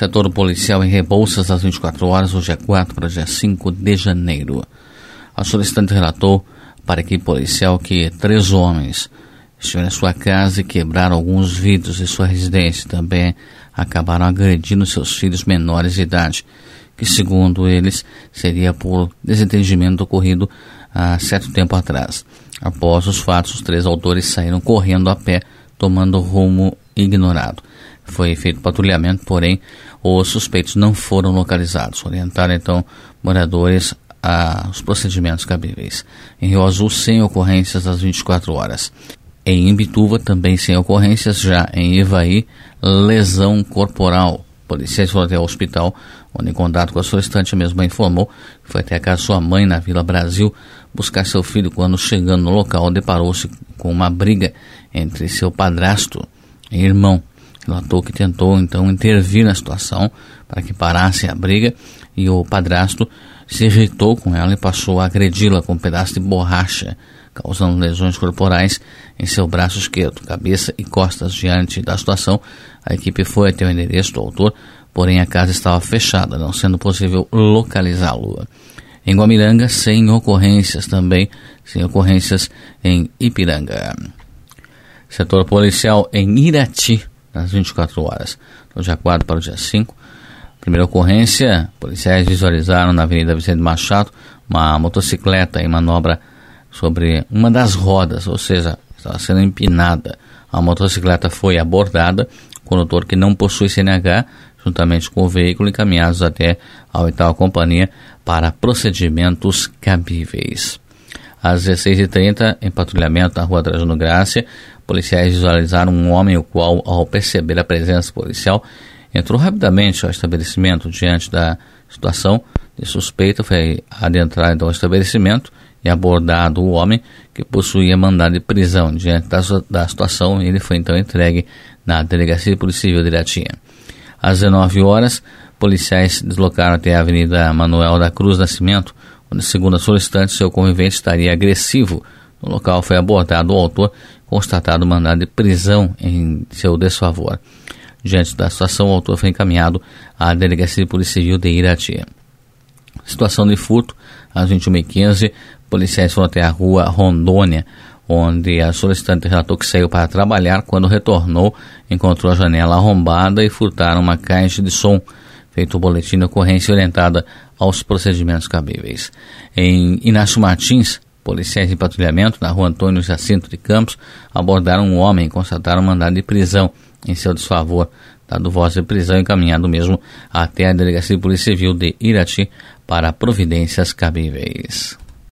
Setor policial em Rebouças às 24 horas, hoje é 4 para dia 5 de janeiro. A solicitante relatou para a equipe policial que três homens estiveram em sua casa e quebraram alguns vidros de sua residência. Também acabaram agredindo seus filhos menores de idade, que segundo eles seria por desentendimento ocorrido há certo tempo atrás. Após os fatos, os três autores saíram correndo a pé, tomando rumo ignorado. Foi feito patrulhamento, porém os suspeitos não foram localizados. Orientaram então moradores aos procedimentos cabíveis. Em Rio Azul, sem ocorrências às 24 horas. Em Imbituva, também sem ocorrências, já em Ivaí, lesão corporal. Policiais foram até o hospital, onde em contato com a solicitante mesmo informou que foi até a casa de sua mãe na Vila Brasil buscar seu filho. Quando chegando no local, deparou-se com uma briga entre seu padrasto e irmão. Relatou que tentou então intervir na situação para que parasse a briga e o padrasto se irritou com ela e passou a agredi-la com um pedaço de borracha, causando lesões corporais em seu braço esquerdo, cabeça e costas. Diante da situação, a equipe foi até o endereço do autor, porém a casa estava fechada, não sendo possível localizá-lo. Em Guamiranga, sem ocorrências também, sem ocorrências em Ipiranga. Setor policial em Irati, nas 24 horas, do dia 4 para o dia 5. Primeira ocorrência, policiais visualizaram na Avenida Vicente Machado uma motocicleta em manobra sobre uma das rodas, ou seja, estava sendo empinada. A motocicleta foi abordada, o condutor que não possui CNH, juntamente com o veículo, encaminhados até a oitava companhia para procedimentos cabíveis. Às 16h30, em patrulhamento na rua Trajano Grácia, policiais visualizaram um homem o qual, ao perceber a presença policial, entrou rapidamente ao estabelecimento diante da situação de suspeita, foi adentrar então ao estabelecimento e abordado o homem que possuía mandado de prisão. Diante da, da situação, ele foi então entregue na Delegacia de Polícia Civil de Iratinha. Às 19 horas, policiais se deslocaram até a Avenida Manuel da Cruz Nascimento, onde, segundo a solicitante, seu convivente estaria agressivo. No local foi abordado o autor, constatado mandado de prisão em seu desfavor. Diante da situação, o autor foi encaminhado à Delegacia de Polícia Civil de Irati. Situação de furto, às 21h15, policiais foram até a rua Rondônia, onde a solicitante relatou que saiu para trabalhar. Quando retornou, encontrou a janela arrombada e furtaram uma caixa de som. Feito o boletim de ocorrência orientada aos procedimentos cabíveis. Em Inácio Martins, policiais de patrulhamento na rua Antônio Jacinto de Campos abordaram um homem e constataram mandado de prisão em seu desfavor, dado voz de prisão encaminhado mesmo até a Delegacia de Polícia Civil de Irati para providências cabíveis.